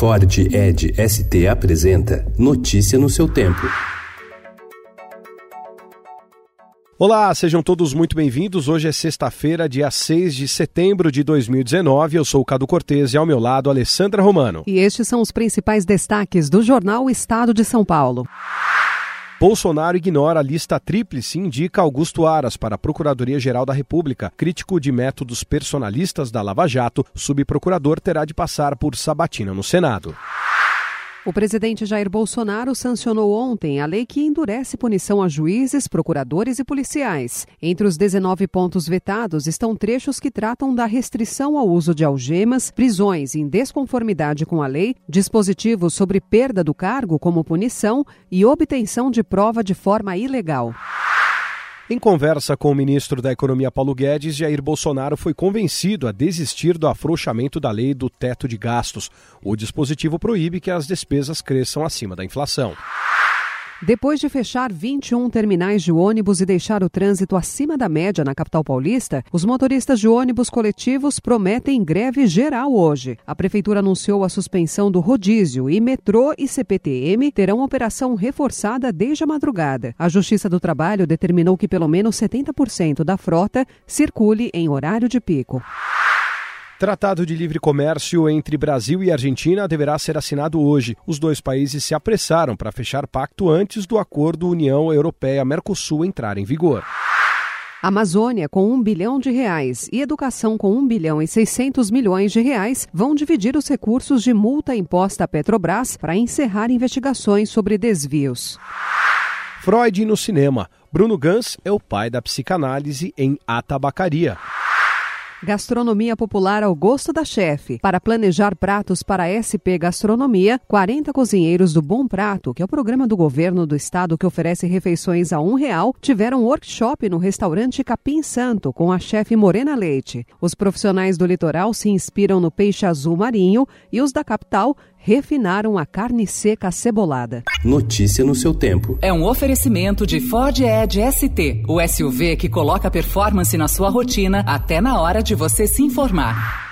Ford Ed ST apresenta Notícia no seu tempo. Olá, sejam todos muito bem-vindos. Hoje é sexta-feira, dia 6 de setembro de 2019. Eu sou o Cado Cortez e ao meu lado, Alessandra Romano. E estes são os principais destaques do jornal Estado de São Paulo. Bolsonaro ignora a lista tríplice e indica Augusto Aras para a Procuradoria-Geral da República. Crítico de métodos personalistas da Lava Jato, subprocurador terá de passar por sabatina no Senado. O presidente Jair Bolsonaro sancionou ontem a lei que endurece punição a juízes, procuradores e policiais. Entre os 19 pontos vetados estão trechos que tratam da restrição ao uso de algemas, prisões em desconformidade com a lei, dispositivos sobre perda do cargo como punição e obtenção de prova de forma ilegal. Em conversa com o ministro da Economia Paulo Guedes, Jair Bolsonaro foi convencido a desistir do afrouxamento da lei do teto de gastos. O dispositivo proíbe que as despesas cresçam acima da inflação. Depois de fechar 21 terminais de ônibus e deixar o trânsito acima da média na capital paulista, os motoristas de ônibus coletivos prometem greve geral hoje. A prefeitura anunciou a suspensão do rodízio e metrô e CPTM terão operação reforçada desde a madrugada. A Justiça do Trabalho determinou que pelo menos 70% da frota circule em horário de pico. Tratado de livre comércio entre Brasil e Argentina deverá ser assinado hoje. Os dois países se apressaram para fechar pacto antes do acordo União Europeia-Mercosul entrar em vigor. Amazônia com 1 bilhão de reais e Educação com 1 bilhão e 600 milhões de reais vão dividir os recursos de multa imposta à Petrobras para encerrar investigações sobre desvios. Freud no cinema. Bruno Gans é o pai da psicanálise em A Tabacaria. Gastronomia popular ao gosto da chefe. Para planejar pratos para a SP Gastronomia, 40 cozinheiros do Bom Prato, que é o programa do governo do estado que oferece refeições a um real, tiveram workshop no restaurante Capim Santo com a chefe Morena Leite. Os profissionais do litoral se inspiram no peixe azul marinho e os da capital refinaram a carne seca cebolada. Notícia no seu tempo. É um oferecimento de Ford Edge ST, o SUV que coloca performance na sua rotina até na hora de você se informar.